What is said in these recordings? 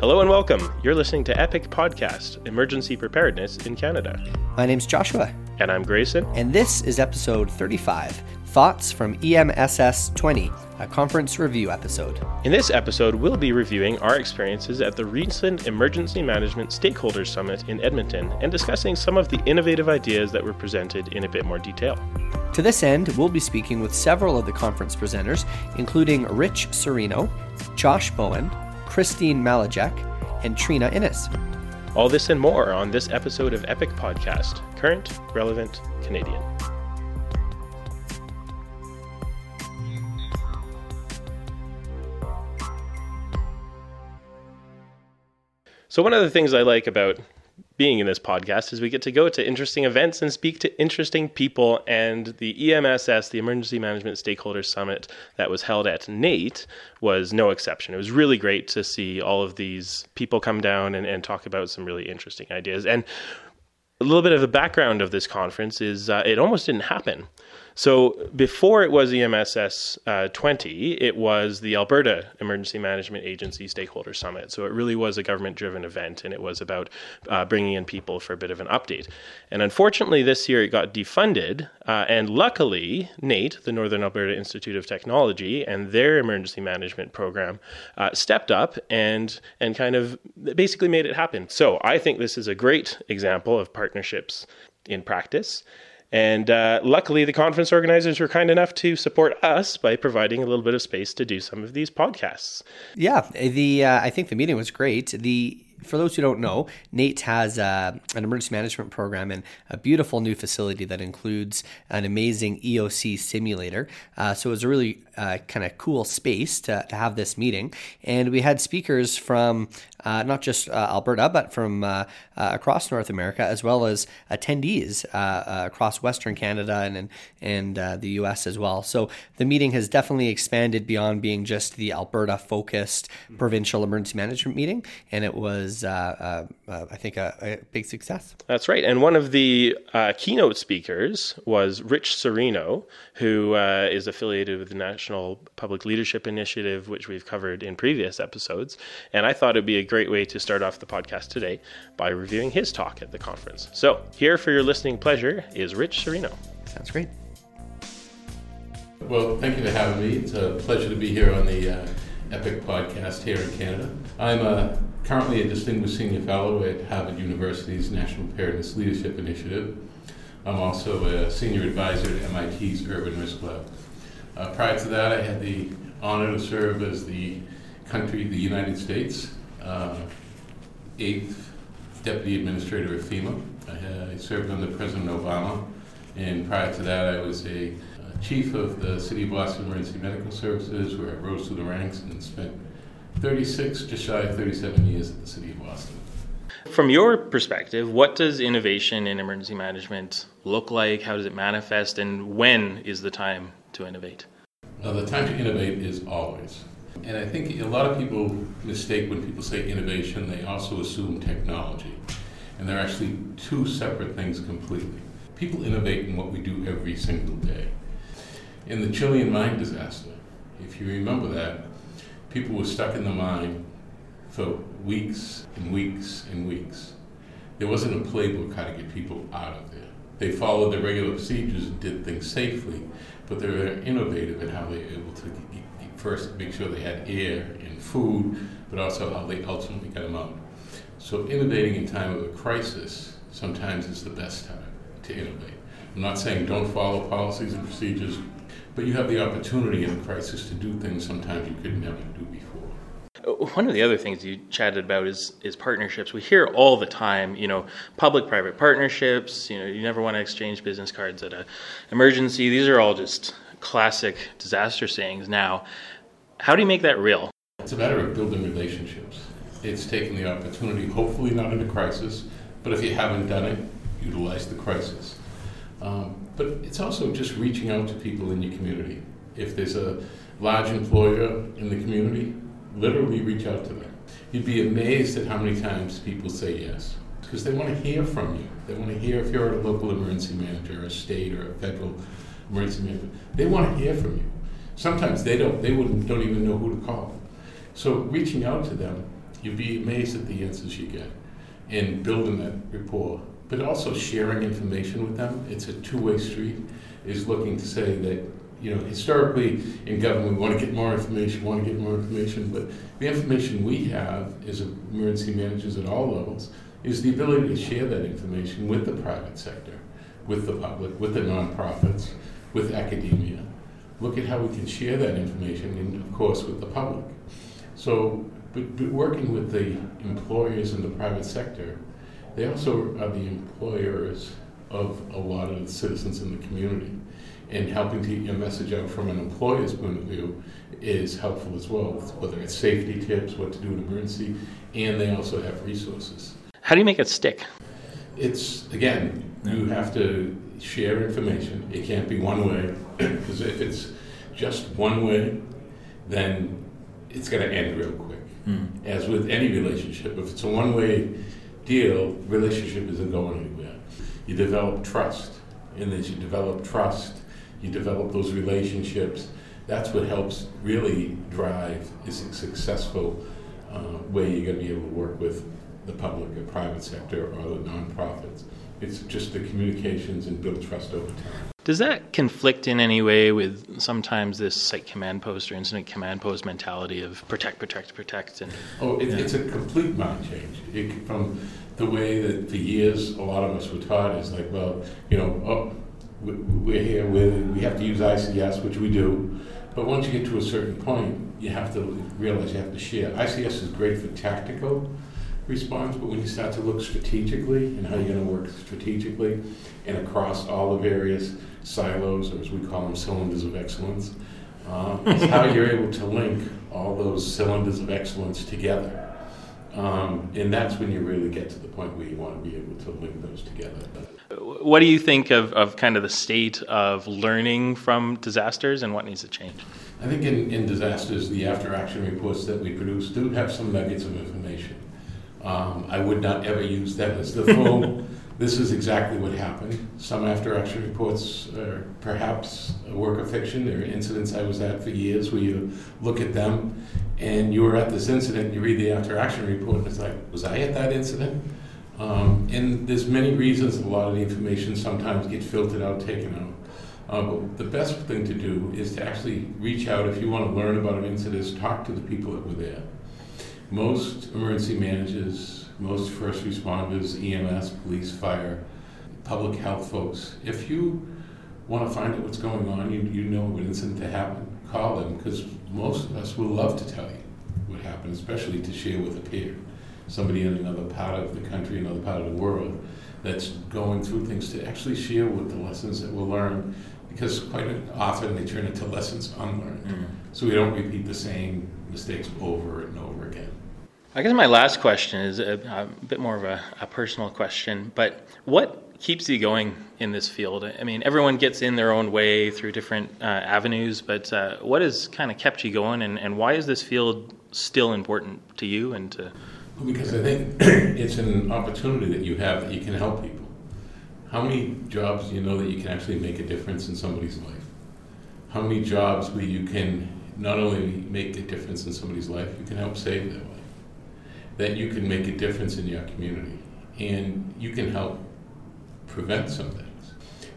Hello and welcome. You're listening to Epic Podcast Emergency Preparedness in Canada. My name's Joshua. And I'm Grayson. And this is episode 35 Thoughts from EMSS 20, a conference review episode. In this episode, we'll be reviewing our experiences at the recent Emergency Management Stakeholders Summit in Edmonton and discussing some of the innovative ideas that were presented in a bit more detail. To this end, we'll be speaking with several of the conference presenters, including Rich Serino, Josh Bowen, Christine Malajek, and Trina Innes. All this and more on this episode of Epic Podcast Current, Relevant, Canadian. So, one of the things I like about being in this podcast is we get to go to interesting events and speak to interesting people. And the EMSS, the Emergency Management Stakeholders Summit that was held at NAIT, was no exception. It was really great to see all of these people come down and, and talk about some really interesting ideas. And a little bit of the background of this conference is uh, it almost didn't happen. So before it was EMSS uh, 20, it was the Alberta Emergency Management Agency Stakeholder Summit. So it really was a government driven event and it was about uh, bringing in people for a bit of an update. And unfortunately, this year it got defunded. Uh, and luckily, NAIT, the Northern Alberta Institute of Technology, and their emergency management program uh, stepped up and, and kind of basically made it happen. So I think this is a great example of partnerships in practice. And uh, luckily, the conference organizers were kind enough to support us by providing a little bit of space to do some of these podcasts. Yeah, the uh, I think the meeting was great. The for those who don't know, NAIT has uh, an emergency management program and a beautiful new facility that includes an amazing EOC simulator. Uh, so it was a really uh, kind of cool space to, to have this meeting. And we had speakers from uh, not just uh, Alberta, but from uh, across North America, as well as attendees across Western Canada and, and, and the US as well. So the meeting has definitely expanded beyond being just the Alberta focused provincial emergency management meeting. And it was was, uh, uh, uh, I think, a, a, big success. That's right. And one of the uh, keynote speakers was Rich Serino, who uh, is affiliated with the National Public Leadership Initiative, which we've covered in previous episodes. And I thought it'd be a great way to start off the podcast today by reviewing his talk at the conference. So, here for your listening pleasure is Rich Serino. Sounds great. Well, thank you for having me. It's a pleasure to be here on the uh, Epic podcast here in Canada. I'm a currently a Distinguished Senior Fellow at Harvard University's National Preparedness Leadership Initiative. I'm also a Senior Advisor at MIT's Urban Risk Lab. Uh, prior to that, I had the honor to serve as the country, the United States, uh, eighth Deputy Administrator of FEMA. I, I, served under President Obama, and prior to that, I was a uh, chief of the City of Boston Emergency Medical Services, where I rose through the ranks and spent 36, just shy of 37 years at the City of Boston. From your perspective, what does innovation in emergency management look like? How does it manifest? And when is the time to innovate? Now, the time to innovate is always. And I think a lot of people mistake when people say innovation, they also assume technology. And they're actually two separate things completely. People innovate in what we do every single day. In the Chilean mine disaster, if you remember that, people were stuck in the mine for weeks and weeks and weeks. There wasn't a playbook how to get people out of there. They followed the regular procedures and did things safely, but they were innovative in how they were able to first make sure they had air and food, but also how they ultimately got them out. So innovating in time of a crisis sometimes is the best time to innovate. I'm not saying don't follow policies and procedures but you have the opportunity in a crisis to do things sometimes you could never do before. One of the other things you chatted about is is partnerships. We hear all the time, you know, public-private partnerships. You know, you never want to exchange business cards at an emergency. These are all just classic disaster sayings. Now, how do you make that real? It's a matter of building relationships. It's taking the opportunity, hopefully not in a crisis, but if you haven't done it, utilize the crisis. Um, but it's also just reaching out to people in your community. If there's a large employer in the community, literally reach out to them. You'd be amazed at how many times people say yes because they want to hear from you. They want to hear if you're a local emergency manager, a state or a federal emergency manager. They want to hear from you. Sometimes they don't. They wouldn't don't even know who to call. So reaching out to them You'd be amazed at the answers you get and building that rapport, but also sharing information with them. It's a two-way street. Is looking to say that you know historically in government we want to get more information, want to get more information, but the information we have as emergency managers at all levels is the ability to share that information with the private sector, with the public, with the nonprofits, with academia. Look at how we can share that information, and of course with the public. So, but, but working with the employers in the private sector, they also are the employers of a lot of the citizens in the community. And helping to get a message out from an employer's point of view is helpful as well, whether it's safety tips, what to do in emergency, and they also have resources. How do you make it stick? It's, again, you have to share information. It can't be one way, because if it's just one way, then it's going to end real quick. Mm. As with any relationship, if it's a one way deal, relationship isn't going anywhere. You develop trust. And as you develop trust, you develop those relationships. That's what helps really drive is a successful uh, way you're going to be able to work with the public, the private sector, or the nonprofits. It's just the communications and build trust over time. Does that conflict in any way with sometimes this site command post or incident command post mentality of protect, protect, protect? And oh, it, yeah. it's a complete mind change. It, from the way that for years a lot of us were taught is like, well, you know, oh, we're here with we have to use ICS, which we do. But once you get to a certain point, you have to realize you have to share. ICS is great for tactical response, but when you start to look strategically and how you're going to work strategically and across all the various silos, or as we call them, cylinders of excellence, uh, is how you're able to link all those cylinders of excellence together. Um, and that's when you really get to the point where you want to be able to link those together. What do you think of, of kind of the state of learning from disasters and what needs to change? I think in, in disasters, the after action reports that we produce do have some nuggets of information. Um, I would not ever use them as the full. this is exactly what happened. Some after action reports are perhaps a work of fiction. There are incidents I was at for years where you look at them and you were at this incident, and you read the after action report, and it's like, was I at that incident? Um, and there's many reasons a lot of the information sometimes gets filtered out, taken out. Uh, but the best thing to do is to actually reach out if you want to learn about an incident, talk to the people that were there most emergency managers, most first responders, EMS, police, fire, public health folks, if you want to find out what's going on, you, you know what incident to happen, call them because most of us will love to tell you what happened, especially to share with a peer, somebody in another part of the country, another part of the world that's going through things to actually share with the lessons that we'll learn because quite often they turn into lessons unlearned. Mm. So we don't repeat the same mistakes over and over again. I guess my last question is a, a bit more of a, a, personal question, but what keeps you going in this field? I mean, everyone gets in their own way through different uh, avenues, but uh, what has kind of kept you going, and, and why is this field still important to you and to? Because I think it's an opportunity that you have that you can help people. How many jobs do you know that you can actually make a difference in somebody's life? How many jobs where you can not only make a difference in somebody's life, you can help save life? That you can make a difference in your community and you can help prevent some things.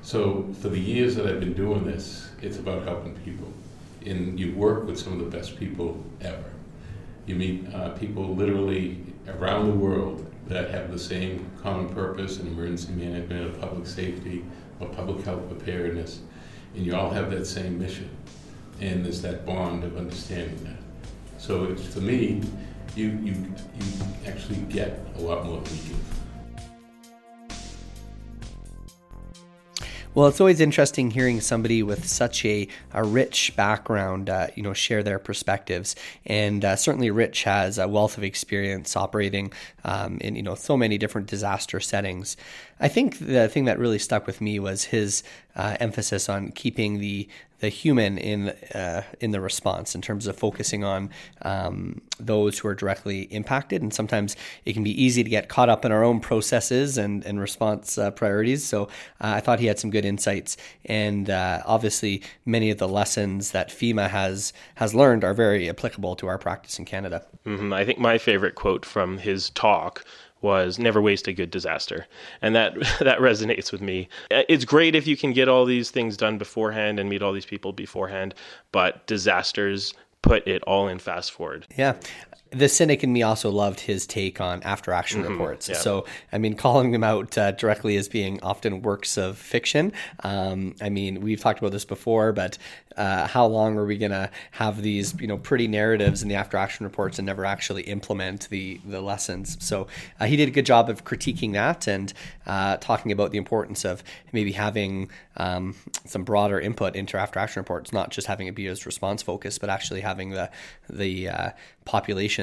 So, for the years that I've been doing this, it's about helping people. And you work with some of the best people ever. You meet uh, people literally around the world that have the same common purpose in emergency management or public safety or public health preparedness, and you all have that same mission. And there's that bond of understanding that. So, for me, you, you, you actually get a lot more than you give. Well, it's always interesting hearing somebody with such a, a rich background, uh, you know, share their perspectives. And uh, certainly, Rich has a wealth of experience operating um, in you know so many different disaster settings. I think the thing that really stuck with me was his uh, emphasis on keeping the the human in uh, in the response in terms of focusing on um, those who are directly impacted. And sometimes it can be easy to get caught up in our own processes and, and response uh, priorities. So uh, I thought he had some good insights. And uh, obviously, many of the lessons that FEMA has has learned are very applicable to our practice in Canada. Mm-hmm. I think my favorite quote from his talk was never waste a good disaster. And that that resonates with me. Uh, it's great if you can get all these things done beforehand and meet all these people beforehand but disasters put it all in fast forward. Yeah the cynic in me also loved his take on after action mm-hmm, reports. Yeah. So, I mean, calling them out uh, directly as being often works of fiction. Um, I mean, we've talked about this before, but uh, how long are we going to have these, you know, pretty narratives in the after action reports and never actually implement the the lessons? So, uh, he did a good job of critiquing that and uh, talking about the importance of maybe having um, some broader input into after action reports, not just having it be as response focused, but actually having the the uh,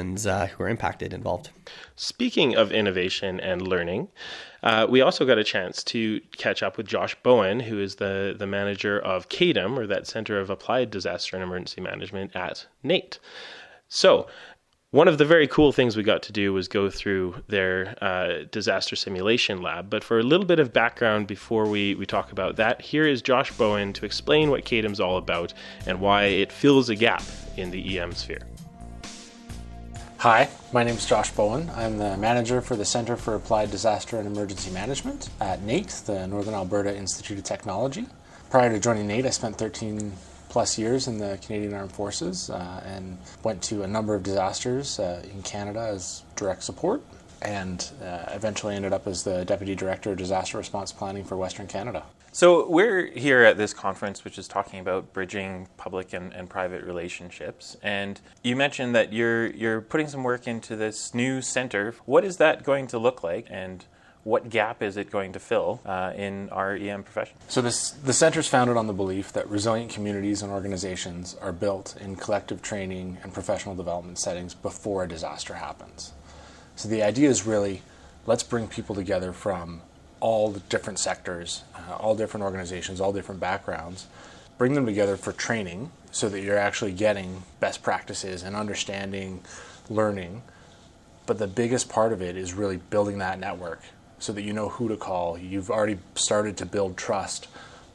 uh, who are impacted involved. Speaking of innovation and learning, uh, we also got a chance to catch up with Josh Bowen, who is the, the manager of CADEM, or that Center of Applied Disaster and Emergency Management at NAIT. So, one of the very cool things we got to do was go through their uh, disaster simulation lab. But for a little bit of background before we, we talk about that, here is Josh Bowen to explain what CADEM's all about and why it fills a gap in the EM sphere. Hi, my name is Josh Bowen. I'm the manager for the Center for Applied Disaster and Emergency Management at NAIT, the Northern Alberta Institute of Technology. Prior to joining NAIT, I spent 13 plus years in the Canadian Armed Forces uh, and went to a number of disasters uh, in Canada as direct support and uh, eventually ended up as the Deputy Director of Disaster Response Planning for Western Canada. So we're here at this conference, which is talking about bridging public and, and, private relationships. And you mentioned that you're you're putting some work into this new center. What is that going to look like, and what gap is it going to fill uh, in our EM profession? So this the center is founded on the belief that resilient communities and organizations are built in collective training and professional development settings before a disaster happens. So the idea is really let's bring people together from all the different sectors, uh, all different organizations, all different backgrounds, bring them together for training so that you're actually getting best practices and understanding, learning. But the biggest part of it is really building that network so that you know who to call. You've already started to build trust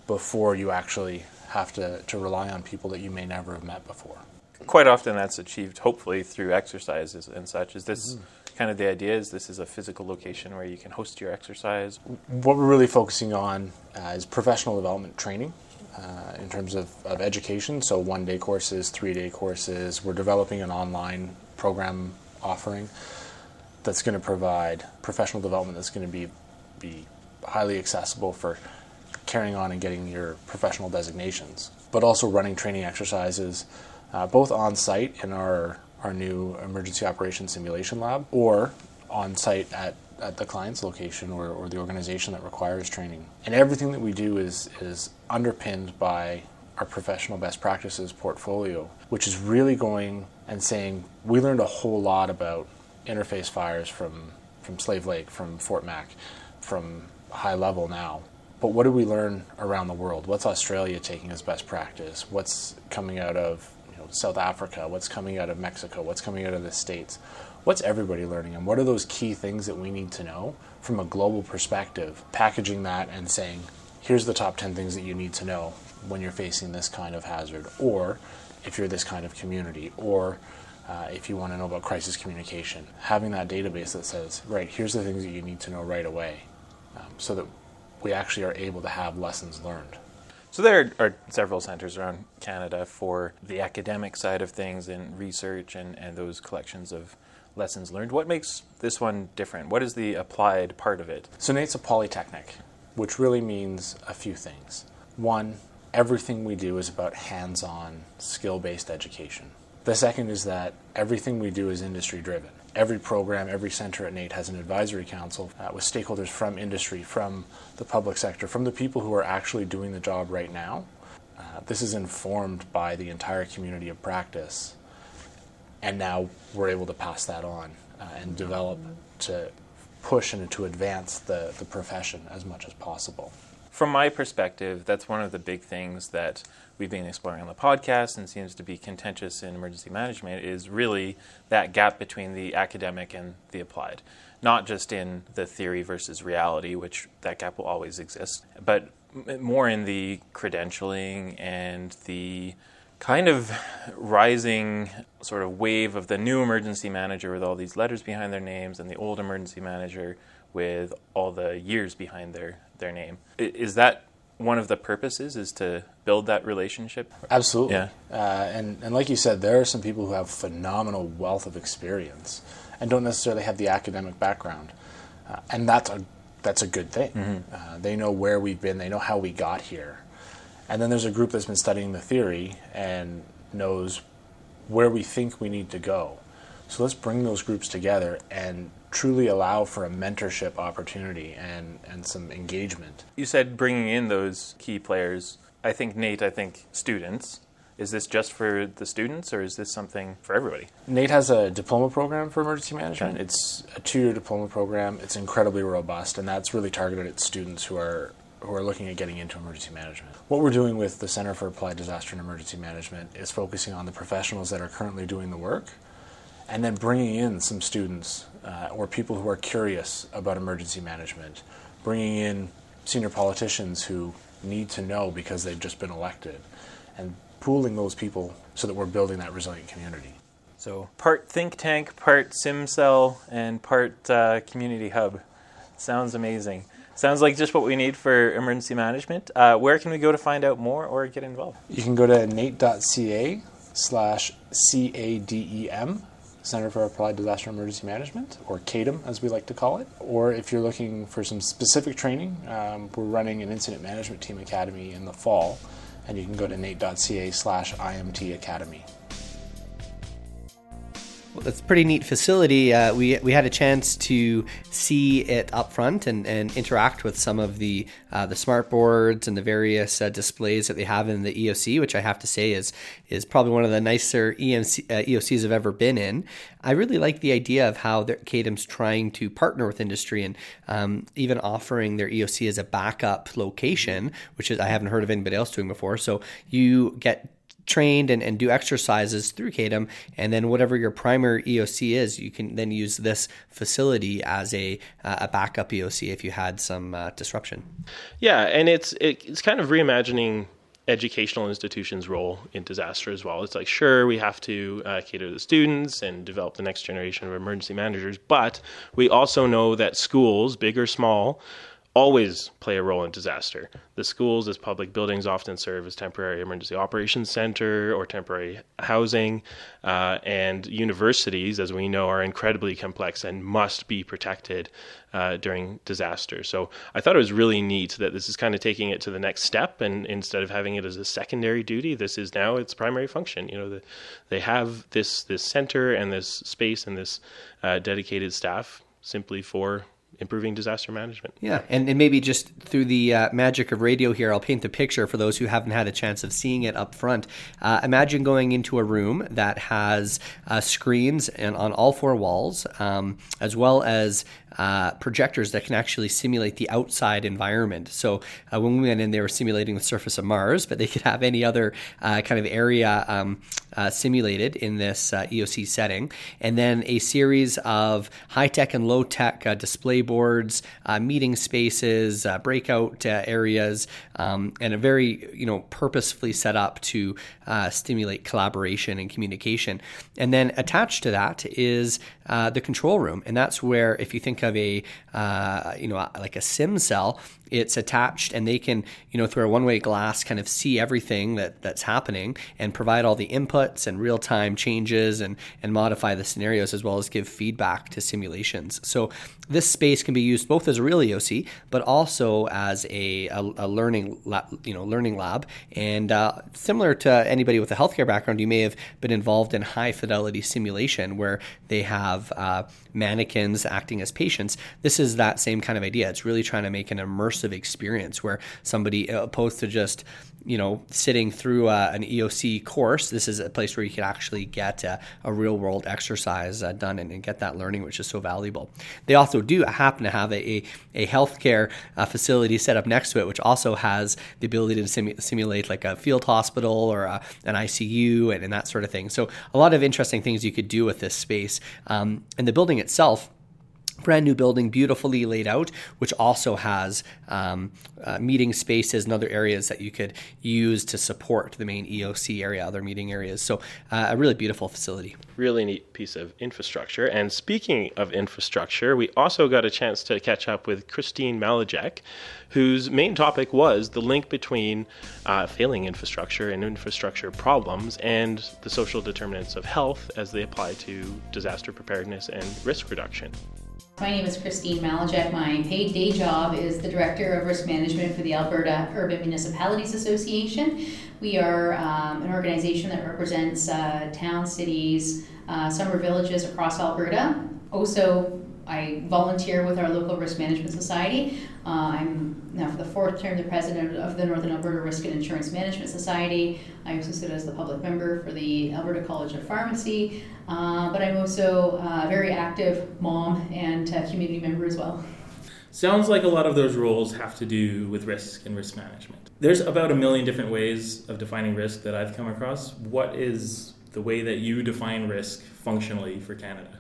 before you actually have to, to rely on people that you may never have met before. Quite often that's achieved, hopefully, through exercises and such. Is this. Mm-hmm kind of the idea is this is a physical location where you can host your exercise. What we're really focusing on uh, is professional development training. Uh, in terms of, of education, so one day courses, three day courses. We're developing an online program offering that's going to provide professional development that's going to be, be highly accessible for carrying on and getting your professional designations, but also running training exercises uh, both on site in our our new emergency operations simulation lab or on site at, at the client's location or, or the organization that requires training. And everything that we do is, is underpinned by our professional best practices portfolio, which is really going and saying we learned a whole lot about interface fires from, from Slave Lake, from Fort Mac, from High Level now. But what do we learn around the world? What's Australia taking as best practice? What's coming out of South Africa, what's coming out of Mexico, what's coming out of the States. What's everybody learning, and what are those key things that we need to know from a global perspective? Packaging that and saying, here's the top 10 things that you need to know when you're facing this kind of hazard, or if you're this kind of community, or uh, if you want to know about crisis communication. Having that database that says, right, here's the things that you need to know right away, um, so that we actually are able to have lessons learned. So there are several centers around Canada for the academic side of things and research and, and those collections of lessons learned. What makes this one different? What is the applied part of it? So NAIT's a polytechnic, which really means a few things. One, everything we do is about hands-on, skill-based education. The second is that everything we do is industry driven every program, every center at NAIT has an advisory council uh, with stakeholders from industry, from the public sector, from the people who are actually doing the job right now. Uh, this is informed by the entire community of practice, and now we're able to pass that on uh, and develop to push and to advance the, the profession as much as possible. From my perspective, that's one of the big things that we've been exploring on the podcast and seems to be contentious in emergency management is really that gap between the academic and the applied. Not just in the theory versus reality, which that gap will always exist, but more in the credentialing and the kind of rising sort of wave of the new emergency manager with all these letters behind their names and the old emergency manager with all the years behind their, their name. Is that one of the purposes is to build that relationship? Absolutely. Yeah. Uh, and, and like you said, there are some people who have phenomenal wealth of experience and don't necessarily have the academic background. Uh, and that's a, that's a good thing. Mm-hmm. Uh, they know where we've been, they know how we got here. And then there's a group that's been studying the theory and knows where we think we need to go. So let's bring those groups together and truly allow for a mentorship opportunity and, and some engagement. You said bringing in those key players. I think, NAIT, I think students. Is this just for the students or is this something for everybody? NAIT has a diploma program for emergency management. It's a two year diploma program. It's incredibly robust, and that's really targeted at students who are who are looking at getting into emergency management. What we're doing with the Center for Applied Disaster and Emergency Management is focusing on the professionals that are currently doing the work and then bringing in some students uh, or people who are curious about emergency management, bringing in senior politicians who need to know because they've just been elected, and pooling those people so that we're building that resilient community. So part think tank, part SimCell, and part uh, community hub. Sounds amazing. Sounds like just what we need for emergency management. Uh, where can we go to find out more or get involved? You can go to nait.ca slash CADEM, Center for Applied Disaster Emergency Management, or CADEM as we like to call it. Or if you're looking for some specific training, um, we're running an Incident Management Team Academy in the fall, and you can go to nait.ca slash IMT Academy. Well, it's a pretty neat facility. Uh, we, we had a chance to see it up front and, and interact with some of the uh, the smart boards and the various uh, displays that they have in the EOC, which I have to say is is probably one of the nicer EMC, uh, EOCs I've ever been in. I really like the idea of how CADEM's trying to partner with industry and um, even offering their EOC as a backup location, which is I haven't heard of anybody else doing before. So you get trained and, and do exercises through CADEM, and then whatever your primary EOC is, you can then use this facility as a uh, a backup EOC if you had some uh, disruption. Yeah, and it's it, it's kind of reimagining educational institutions' role in disaster as well. It's like sure we have to uh, cater to the students and develop the next generation of emergency managers, but we also know that schools, big or small, always play a role in disaster. The schools as public buildings often serve as temporary emergency operations center or temporary housing, uh, and universities, as we know, are incredibly complex and must be protected uh, during disaster. So I thought it was really neat that this is kind of taking it to the next step, and instead of having it as a secondary duty, this is now its primary function. You know, the, they have this this center and this space and this uh, dedicated staff simply for improving disaster management. Yeah, and, and maybe just through the uh, magic of radio here, I'll paint the picture for those who haven't had a chance of seeing it up front. Uh, imagine going into a room that has uh, screens and on all four walls, um, as well as uh, projectors that can actually simulate the outside environment. So uh, when we went in, they were simulating the surface of Mars, but they could have any other uh, kind of area um, uh, simulated in this uh, EOC setting. And then a series of high tech and low tech uh, display boards, uh, meeting spaces, uh, breakout uh, areas, um, and a very you know purposefully set up to stimulate collaboration and communication. And then attached to that is the control room, and that's where if you think of a uh, you know like a SimCell it's attached and they can you know through a one-way glass kind of see everything that that's happening and provide all the inputs and real-time changes and and modify the scenarios as well as give feedback to simulations. So this space can be used both as a real EOC but also as a, a, a learning lab, you know learning lab. And uh, similar to anybody with a healthcare background you may have been involved in high fidelity simulation where they have uh, mannequins acting as patients. This is that same kind of idea. It's really trying to make an immersive immersive experience where somebody, uh, opposed to just you know, sitting through uh, an EOC course, this is a place where you can actually get uh, a real world exercise uh, done and, and, get that learning, which is so valuable. They also do happen to have a, a, healthcare uh, facility set up next to it, which also has the ability to simu- simulate like a field hospital or a, an ICU and, and, that sort of thing. So, a lot of interesting things you could do with this space. Um, and the building itself brand new building, beautifully laid out, which also has um, uh, meeting spaces and other areas that you could use to support the main EOC area, other meeting areas. So, uh, a really beautiful facility. Really neat piece of infrastructure. And speaking of infrastructure, we also got a chance to catch up with Christine Malajek, whose main topic was the link between uh, failing infrastructure and infrastructure problems and the social determinants of health as they apply to disaster preparedness and risk reduction. My name is Christine Malajek. My paid day job is the Director of Risk Management for the Alberta Urban Municipalities Association. We are um, an organization that represents uh, towns, cities, uh, summer villages across Alberta. Also, I volunteer with our local risk management society. Uh, I'm now for the fourth term the president of the Northern Alberta Risk and Insurance Management Society. I also sit as the public member for the Alberta College of Pharmacy, uh, but I'm also a very active mom and community member as well. Sounds like a lot of those roles have to do with risk and risk management. There's about a million different ways of defining risk that I've come across. What is the way that you define risk functionally for Canada?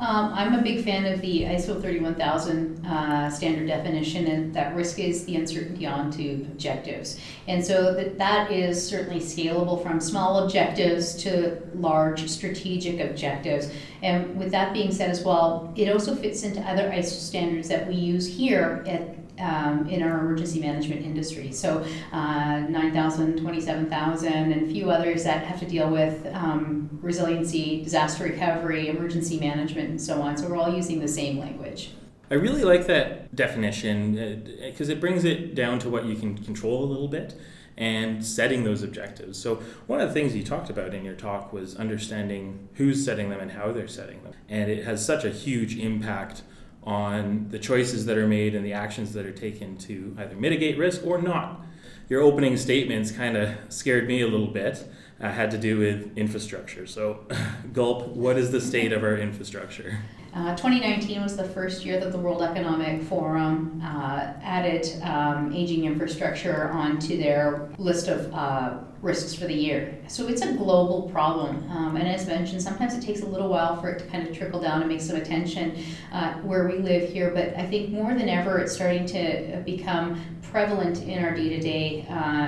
Um, I'm a big fan of the ISO 31000 uh, standard definition, and that risk is the uncertainty onto objectives. And so that, that is certainly scalable from small objectives to large strategic objectives. And with that being said as well, it also fits into other ISO standards that we use here at um, in our emergency management industry. So, uh, 9,000, 27,000, and a few others that have to deal with um, resiliency, disaster recovery, emergency management, and so on. So, we're all using the same language. I really like that definition because uh, it brings it down to what you can control a little bit and setting those objectives. So, one of the things you talked about in your talk was understanding who's setting them and how they're setting them. And it has such a huge impact on the choices that are made and the actions that are taken to either mitigate risk or not. Your opening statements kind of scared me a little bit. Uh, had to do with infrastructure. So, Gulp, what is the state of our infrastructure? Uh, 2019 was the first year that the World Economic Forum uh, added um, aging infrastructure onto their list of uh, risks for the year. So it's a global problem. Um, and as mentioned, sometimes it takes a little while for it to kind of trickle down and make some attention uh, where we live here. But I think more than ever, it's starting to become prevalent in our day to day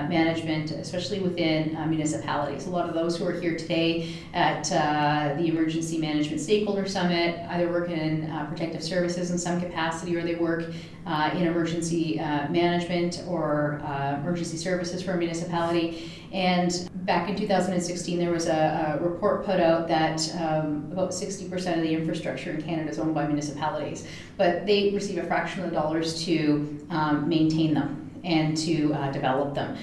management, especially within uh, municipalities. A lot of those who are here today at uh, the Emergency Management Stakeholder Summit either work in uh, protective services in some capacity or they work uh, in emergency management or emergency services for a municipality. And back in 2016, there was a, a report put out that um, about 60% of the infrastructure in Canada is owned by municipalities, but they receive a fraction of the dollars to um, maintain them and to uh, develop them.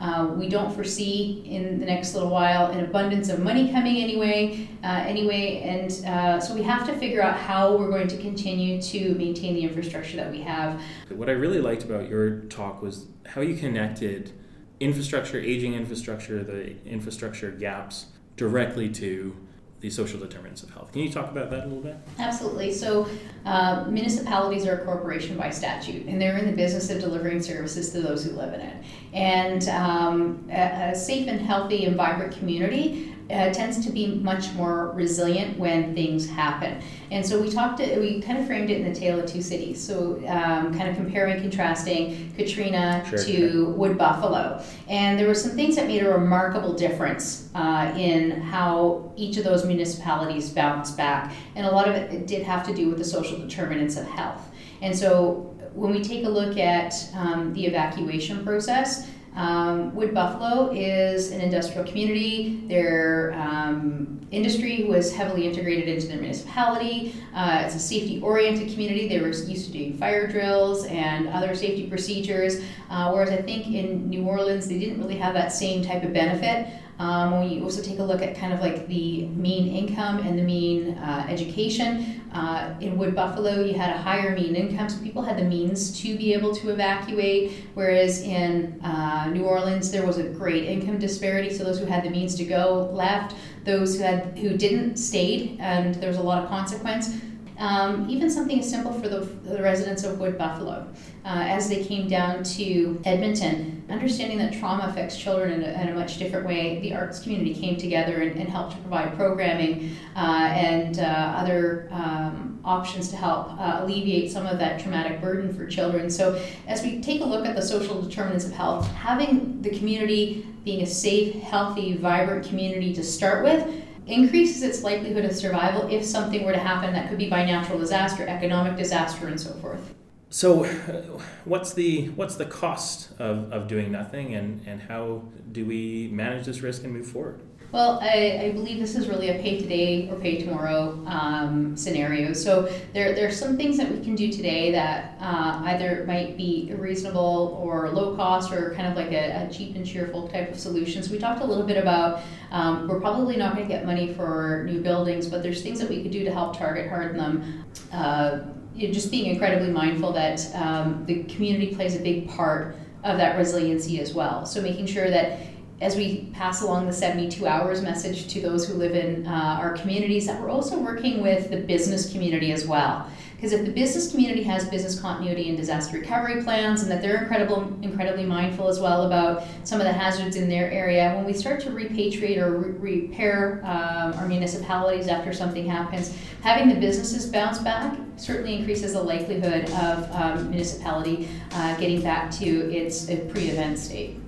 Uh, we don't foresee in the next little while an abundance of money coming anyway, uh, anyway, and uh, so we have to figure out how we're going to continue to maintain the infrastructure that we have. What I really liked about your talk was how you connected infrastructure, aging infrastructure, the infrastructure gaps directly to the social determinants of health. Can you talk about that a little bit? Absolutely. So, uh, municipalities are a corporation by statute, and they're in the business of delivering services to those who live in it. And um, a, a safe and healthy and vibrant community uh, tends to be much more resilient when things happen. And so we talked, to, we kind of framed it in the tale of two cities. So um, kind of comparing, contrasting Katrina sure, to. Wood Buffalo. And there were some things that made a remarkable difference uh, in how each of those municipalities bounced back. And a lot of it did have to do with the social determinants of health. And so when we take a look at um, the evacuation process, um, Wood Buffalo is an industrial community. Their um, industry was heavily integrated into their municipality. Uh, it's a safety oriented community. They were used to doing fire drills and other safety procedures. Uh, whereas I think in New Orleans, they didn't really have that same type of benefit Um, when you also take a look at kind of like the mean income and the mean uh, education, uh, in Wood Buffalo, you had a higher mean income, so people had the means to be able to evacuate. Whereas in uh, New Orleans, there was a great income disparity. So those who had the means to go left, those who had who didn't stayed, and there was a lot of consequence. Um, even something as simple for the, the residents of Wood Buffalo. Uh, as they came down to Edmonton, understanding that trauma affects children in a, in a much different way, the arts community came together and, and helped to provide programming uh, and uh, other um, options to help uh, alleviate some of that traumatic burden for children. So, as we take a look at the social determinants of health, having the community being a safe, healthy, vibrant community to start with increases its likelihood of survival if something were to happen that could be by natural disaster, economic disaster, and so forth. So, what's the what's the cost of, of doing nothing, and, and how do we manage this risk and move forward? Well, I, I believe this is really a pay today or pay tomorrow um, scenario. So there, there are some things that we can do today that uh, either might be reasonable or low cost or kind of like a, a, cheap and cheerful type of solutions. We talked a little bit about um, we're probably not going to get money for new buildings, but there's things that we could do to help target harden them. Uh, you know, just being incredibly mindful that um, the community plays a big part of that resiliency as well. So making sure that as we pass along the 72 hours message to those who live in uh, our communities, that we're also working with the business community as well. Because if the business community has business continuity and disaster recovery plans, and that they're incredible, incredibly mindful as well about some of the hazards in their area, when we start to repatriate or re- repair um, our municipalities after something happens, having the businesses bounce back certainly increases the likelihood of um, municipality uh, getting back to its pre-event state.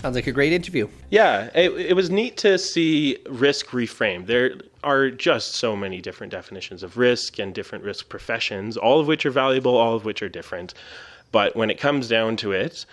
Sounds like a great interview. Yeah, it, it, was neat to see risk reframed. There are just so many different definitions of risk and different risk professions, all of which are valuable, all of which are different. But when it comes down to it,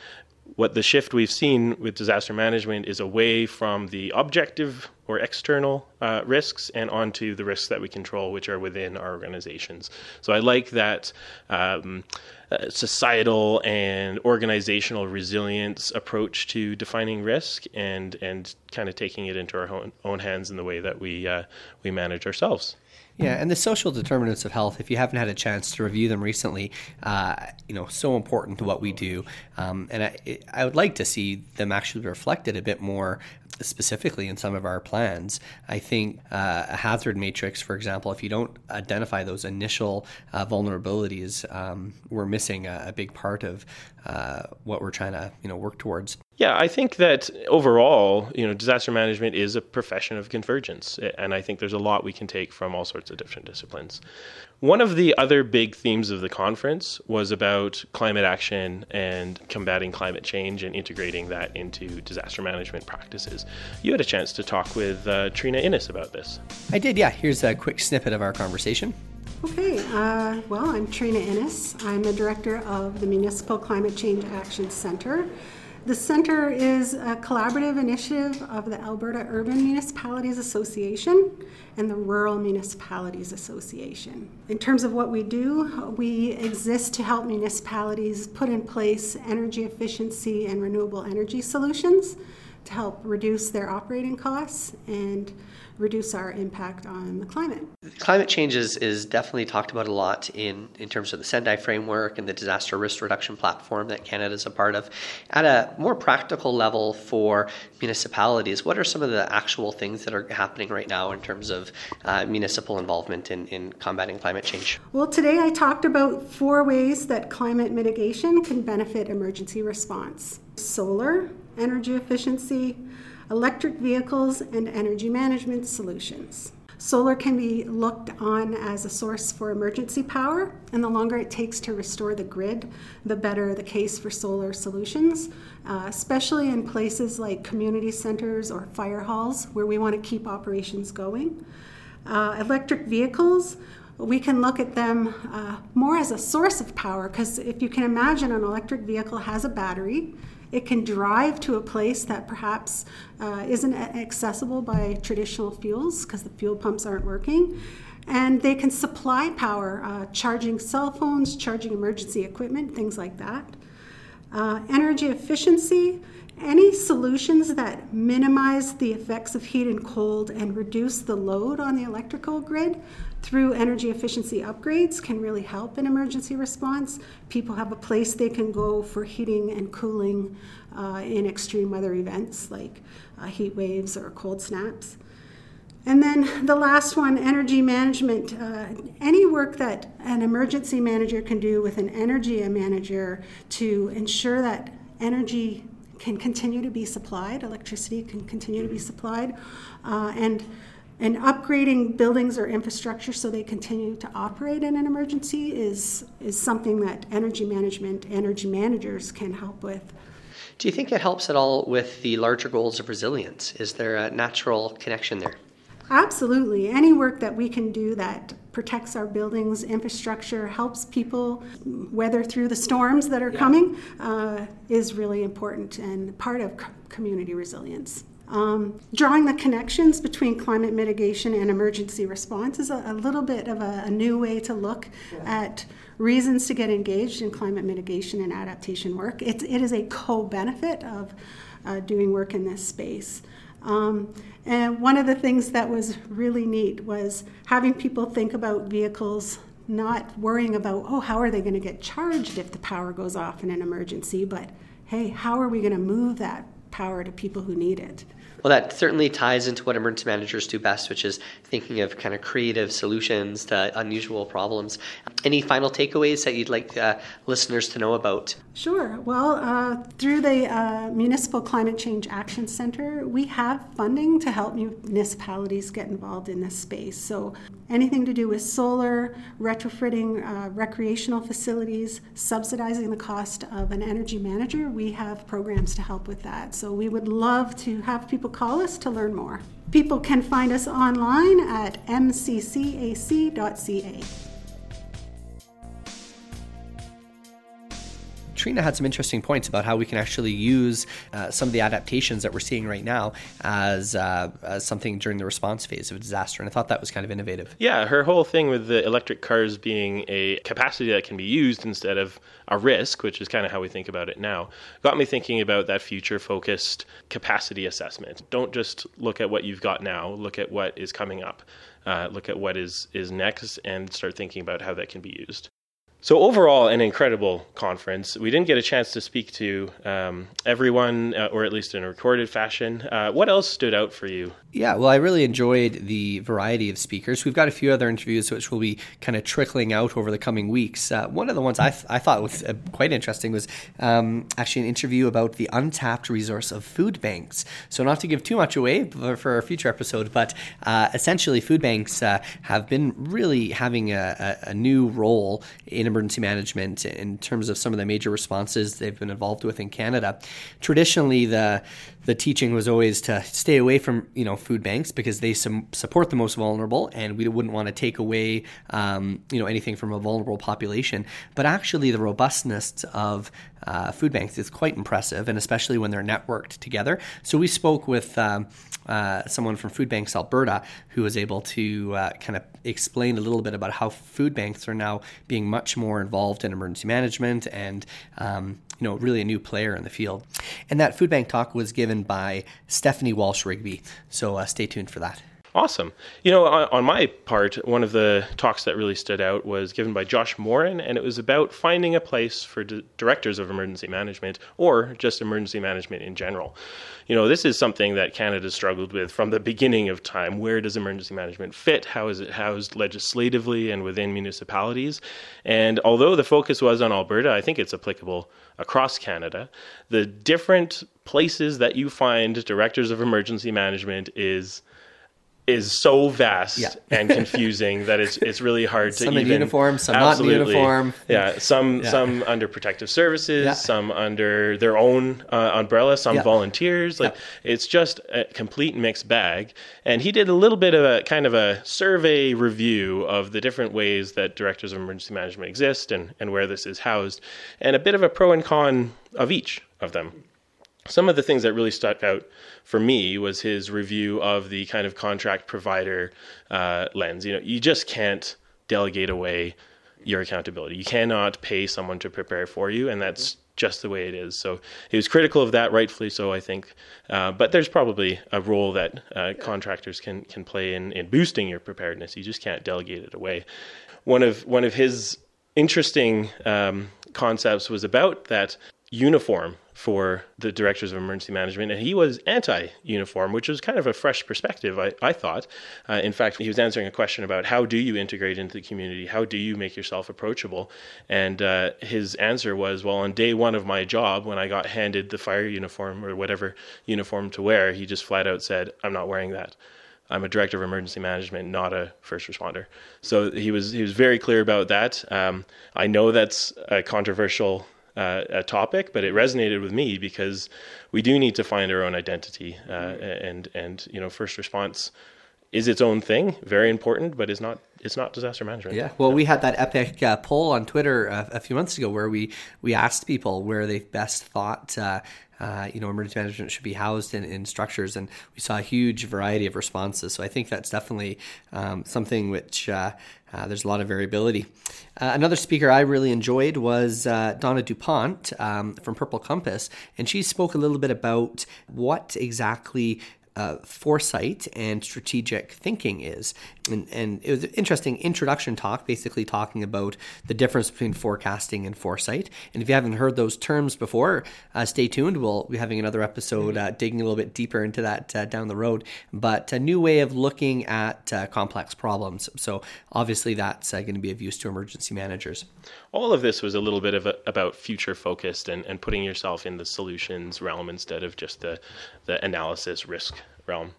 what the shift we've seen with disaster management is away from the objective or external uh, risks and onto the risks that we control, which are within our organizations. So I like that um, uh, societal and organizational resilience approach to defining risk and and kind of taking it into our own, own hands in the way that we uh, we manage ourselves. Yeah, and the social determinants of health, if you haven't had a chance to review them recently, uh, you know, so important to what we do. Um, and I, I would like to see them actually reflected a bit more specifically in some of our plans. I think uh, a hazard matrix, for example, if you don't identify those initial uh, vulnerabilities, um, we're missing a, a, big part of uh, what we're trying to you know work towards. Yeah, I think that overall, you know, disaster management is a profession of convergence, and I think there's a lot we can take from all sorts of different disciplines. One of the other big themes of the conference was about climate action and combating climate change and integrating that into disaster management practices. You had a chance to talk with uh, Trina Innes about this. I did, yeah. Here's a quick snippet of our conversation. Okay, uh, well, I'm Trina Innes. I'm the director of the Municipal Climate Change Action Center. The center is a collaborative initiative of the Alberta Urban Municipalities Association and the Rural Municipalities Association. In terms of what we do, we exist to help municipalities put in place energy efficiency and renewable energy solutions to help reduce their operating costs and reduce our impact on the climate. Climate change is, is definitely talked about a lot in, in terms of the Sendai framework and the disaster risk reduction platform that Canada is a part of. At a more practical level for municipalities, what are some of the actual things that are happening right now in terms of uh, municipal involvement in, in combating climate change? Well, today I talked about four ways that climate mitigation can benefit emergency response solar, energy efficiency, electric vehicles, and energy management solutions. Solar can be looked on as a source for emergency power, and the longer it takes to restore the grid, the better the case for solar solutions, uh, especially in places like community centers or fire halls where we want to keep operations going. Uh, electric vehicles, we can look at them uh, more as a source of power because if you can imagine an electric vehicle has a battery it can drive to a place that perhaps uh, isn't accessible by traditional fuels because the fuel pumps aren't working. And they can supply power, uh, charging cell phones, charging emergency equipment, things like that. uh, energy efficiency, any solutions that minimize the effects of heat and cold and reduce the load on the electrical grid through energy efficiency upgrades can really help in emergency response. People have a place they can go for heating and cooling uh, in extreme weather events like uh, heat waves or cold snaps. And then the last one, energy management. Uh, any work that an emergency manager can do with an energy manager to ensure that energy can continue to be supplied, electricity can continue to be supplied, uh, and and upgrading buildings or infrastructure so they continue to operate in an emergency is is something that energy management energy managers can help with. Do you think it helps at all with the larger goals of resilience? Is there a natural connection there? Absolutely. Any work that we can do that protects our buildings, infrastructure, helps people weather through the storms that are yeah. coming uh, is really important and part of community resilience. Um, drawing the connections between climate mitigation and emergency response is a, a little bit of a, a, new way to look at reasons to get engaged in climate mitigation and adaptation work. It, it is a co benefit of uh, doing work in this space. Um, and one of the things that was really neat was having people think about vehicles not worrying about, oh, how are they going to get charged if the power goes off in an emergency, but hey, how are we going to move that power to people who need it? Well, that certainly ties into what emergency managers do best, which is thinking of kind of creative solutions to unusual problems. Any final takeaways that you'd like uh, listeners to know about? Sure. Well, uh, through the uh, Municipal Climate Change Action Center, we have funding to help municipalities get involved in this space. So, anything to do with solar, retrofitting uh, recreational facilities, subsidizing the cost of an energy manager, we have programs to help with that. So, we would love to have people call us to learn more. People can find us online at mccac.ca. Trina had some interesting points about how we can actually use uh, some of the adaptations that we're seeing right now as, uh, as something during the response phase of a disaster. And I thought that was kind of innovative. Yeah, her whole thing with the electric cars being a capacity that can be used instead of a risk, which is kind of how we think about it now, got me thinking about that future focused capacity assessment. Don't just look at what you've got now, look at what is coming up. Uh, look at what is, is next and start thinking about how that can be used. So overall, an incredible conference. We didn't get a chance to speak to um, everyone, uh, or at least in a recorded fashion. Uh, what else stood out for you? Yeah, well, I really enjoyed the variety of speakers. We've got a few other interviews which will be kind of trickling out over the coming weeks. Uh, one of the ones I, th- I thought was uh, quite interesting was um, actually an interview about the untapped resource of food banks. So, not to give too much away for, a future episode, but uh, essentially, food banks uh, have been really having a, a, a new role in emergency management in terms of some of the major responses they've been involved with in Canada. Traditionally, the the teaching was always to stay away from you know food banks because they support the most vulnerable, and we wouldn't want to take away um, you know anything from a vulnerable population. But actually, the robustness of uh, food banks is quite impressive, and especially when they're networked together. So we spoke with um, uh, someone from Food Banks Alberta who was able to uh, kind of explain a little bit about how food banks are now being much more involved in emergency management and um, you know really a new player in the field. And that food bank talk was given by Stephanie Walsh Rigby. So uh, stay tuned for that. Awesome. You know, on, on, my part, one of the talks that really stood out was given by Josh Morin, and it was about finding a place for d- directors of emergency management or just emergency management in general. You know, this is something that Canada struggled with from the beginning of time. Where does emergency management fit? How is it housed legislatively and within municipalities? And although the focus was on Alberta, I think it's applicable across Canada. The different places that you find directors of emergency management is is so vast yeah. and confusing that it's it's really hard to some even in uniform, some absolutely, not in uniform. Yeah, some yeah. some under protective services, yeah. some under their own uh, umbrella, some volunteers. Like it's just a complete mixed bag. And he did a little bit of a kind of a survey review of the different ways that directors of emergency management exist and and where this is housed, and a bit of a pro and con of each of them some of the things that really stuck out for me was his review of the kind of contract provider uh, lens. You know, you just can't delegate away your accountability. You cannot pay someone to prepare for you, and that's just the way it is. So he was critical of that, rightfully so, I think. Uh, but there's probably a role that uh, contractors can can play in, in boosting your preparedness. You just can't delegate it away. One of one of his interesting um, concepts was about that uniform for the directors of emergency management, and he was anti-uniform, which was kind of a fresh perspective, I, I thought. Uh, in fact, he was answering a question about how do you integrate into the community, how do you make yourself approachable, and uh, his answer was, well, on day one of my job, when I got handed the fire uniform or whatever uniform to wear, he just flat out said, "I'm not wearing that." I'm a director of emergency management, not a first responder. So he was he was very clear about that. Um, I know that's a controversial uh, a topic, but it resonated with me because we do need to find our own identity, uh, and and you know, first response is its own thing, very important, but is not it's not disaster management. Yeah. Well, we had that epic uh, poll on Twitter uh, a few months ago where we we asked people where they best thought. Uh, uh, you know, emergency management should be housed in, in structures, and we saw a huge variety of responses. So I think that's definitely um, something which uh, uh, there's a lot of variability. Uh, another speaker I really enjoyed was uh, Donna DuPont um, from Purple Compass, and she spoke a little bit about what exactly uh, foresight and strategic thinking is. And, and, it was an interesting introduction talk, basically talking about the difference between forecasting and foresight. And if you haven't heard those terms before, uh, stay tuned. We'll be having another episode uh, digging a little bit deeper into that uh, down the road. But a new way of looking at uh, complex problems. So obviously, that's uh, going to be of use to emergency managers. All of this was a little bit of a, about future focused and, and putting yourself in the solutions realm instead of just the, the analysis risk realm.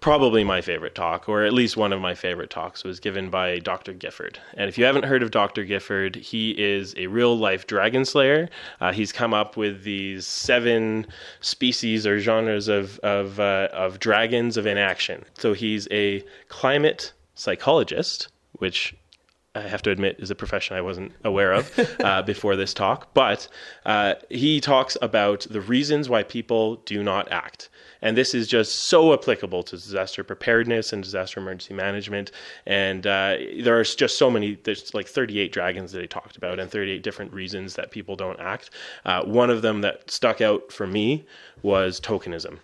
Probably my favorite talk, or at least one of my favorite talks, was given by Dr. Gifford. And if you haven't heard of Dr. Gifford, he is a real life dragon slayer. Uh, he's come up with these seven species or genres of, of, uh, of dragons of inaction. So he's a climate psychologist, which I have to admit, is a profession I wasn't aware of uh, before this talk. But uh, he talks about the reasons why people do not act. And this is just so applicable to disaster preparedness and disaster emergency management. And uh, there are just so many, there's like 38 dragons that he talked about and 38 different reasons that people don't act. Uh, one of them that stuck out for me was tokenism.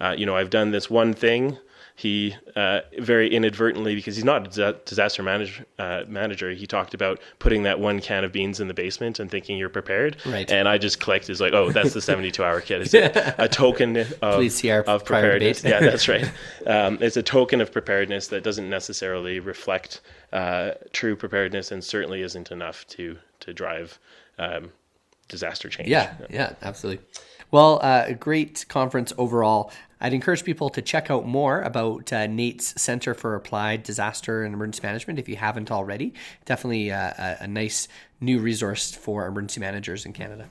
Uh, you know, I've done this one thing he uh, very inadvertently, because he's not a disaster manage, uh, manager, he talked about putting that one can of beans in the basement and thinking you're prepared. Right. And I just clicked, is like, oh, that's the 72 hour kit. It's a, a token of, Please see our of preparedness. yeah, that's right. Um, it's a token of preparedness that doesn't necessarily reflect uh, true preparedness and certainly isn't enough to, to drive um, disaster change. Yeah, yeah, absolutely. Well, uh, a great conference overall. I'd encourage people to check out more about uh, NAIT's Center for Applied Disaster and Emergency Management if you haven't already. Definitely uh, a, a, nice new resource for emergency managers in Canada.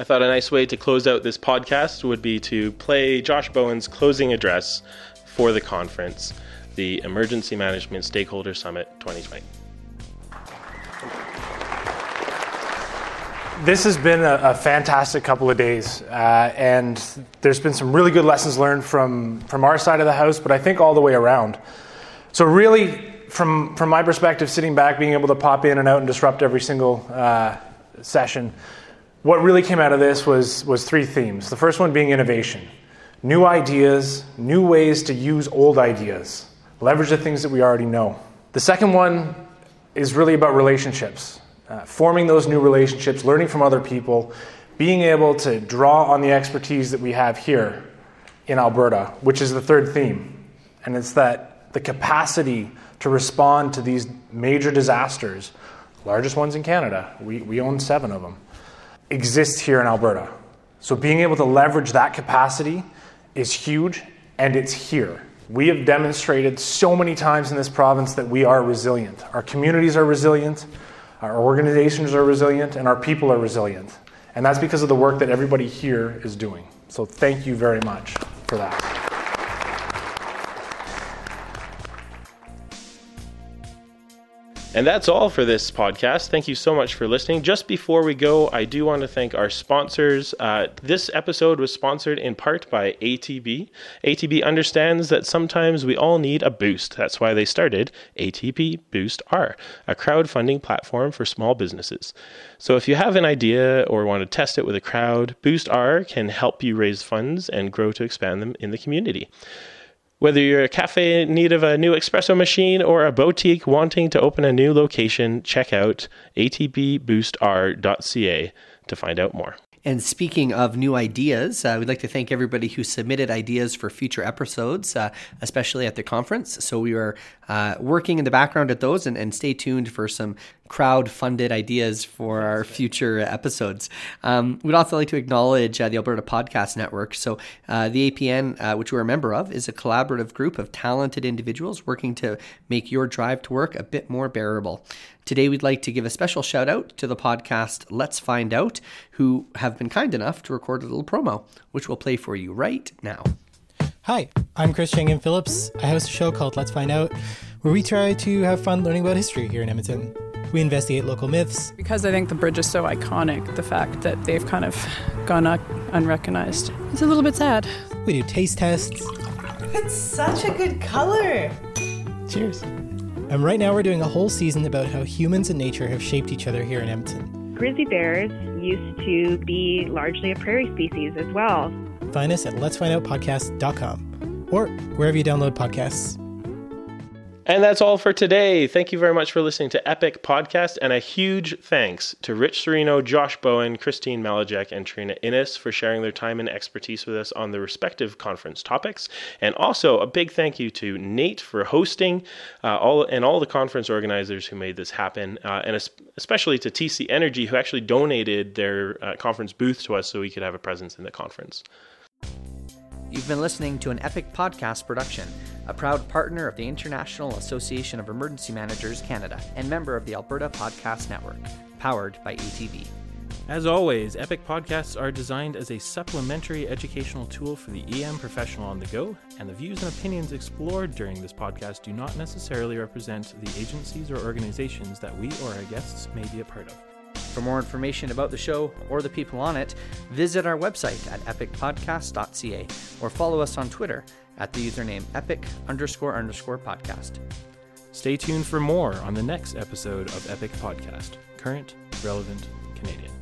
I thought a nice way to close out this podcast would be to play Josh Bowen's closing address for the conference, the Emergency Management Stakeholder Summit 2020. This has been a, a, fantastic couple of days, uh, and there's been some really good lessons learned from from our side of the house, but I think all the way around. So really, from from my perspective, sitting back, being able to pop in and out and disrupt every single uh, session, what really came out of this was was three themes. The first one being innovation, new ideas, new ways to use old ideas, leverage the things that we already know. The second one is really about relationships uh, forming those new relationships, learning from other people, being able to draw on the expertise that we have here in Alberta, which is the third theme. And it's that the capacity to respond to these major disasters, largest ones in Canada, we, we own seven of them, exists here in Alberta. So being able to leverage that capacity is huge, and it's here. We have demonstrated so many times in this province that we are resilient. Our communities are resilient. Our organizations are resilient and our people are resilient. And that's because of the work that everybody here is doing. So thank you very much for that. And that's all for this podcast. Thank you so much for listening. Just before we go, I do want to thank our sponsors. Uh, this episode was sponsored in part by ATB. ATB understands that sometimes we all need a boost. That's why they started ATB Boost R, a crowdfunding platform for small businesses. So if you have an idea or want to test it with a crowd, Boost R can help you raise funds and grow to expand them in the community. Whether you're a cafe in need of a new espresso machine or a boutique wanting to open a new location, check out atbboostr.ca to find out more. And speaking of new ideas, uh, we'd like to thank everybody who submitted ideas for future episodes, uh, especially at the conference. So we are uh, working in the background at those, and, and stay tuned for some crowd-funded ideas for our future episodes. Um, we'd also like to acknowledge uh, the Alberta Podcast Network. So uh, the APN, uh, which we're a member of, is a collaborative group of talented individuals working to make your drive to work a bit more bearable. Today, we'd like to give a special shout out to the podcast Let's Find Out, who have been kind enough to record a little promo, which we'll play for you right now. Hi, I'm Chris Chang-Yen Phillips. I host a show called Let's Find Out, where we try to have fun learning about history here in Edmonton. We investigate local myths. Because I think the bridge is so iconic, the fact that they've kind of gone un- unrecognized. It's a little bit sad. We do taste tests. It's such a good color. Cheers. And right now we're doing a whole season about how humans and nature have shaped each other here in Edmonton. Grizzly bears used to be largely a prairie species as well. Find us at letsfindoutpodcast.com or wherever you download podcasts. And that's all for today. Thank you very much for listening to Epic Podcast, and a huge thanks to Rich Serino, Josh Bowen, Christine Malajek, and Trina Innes for sharing their time and expertise with us on the respective conference topics. And also a big thank you to NAIT for hosting, uh, all and all the conference organizers who made this happen, uh, and especially to TC Energy who actually donated their uh, conference booth to us so we could have a presence in the conference. You've been listening to an Epic Podcast production, a proud partner of the International Association of Emergency Managers Canada and member of the Alberta Podcast Network, powered by ATB. As always, Epic Podcasts are designed as a supplementary educational tool for the EM professional on the go, and the views and opinions explored during this podcast do not necessarily represent the agencies or organizations that we or our guests may be a part of. For more information about the show or the people on it, visit our website at epicpodcast.ca or follow us on Twitter at the username epic underscore underscore podcast. Stay tuned for more on the next episode of Epic Podcast Current, Relevant, Canadian.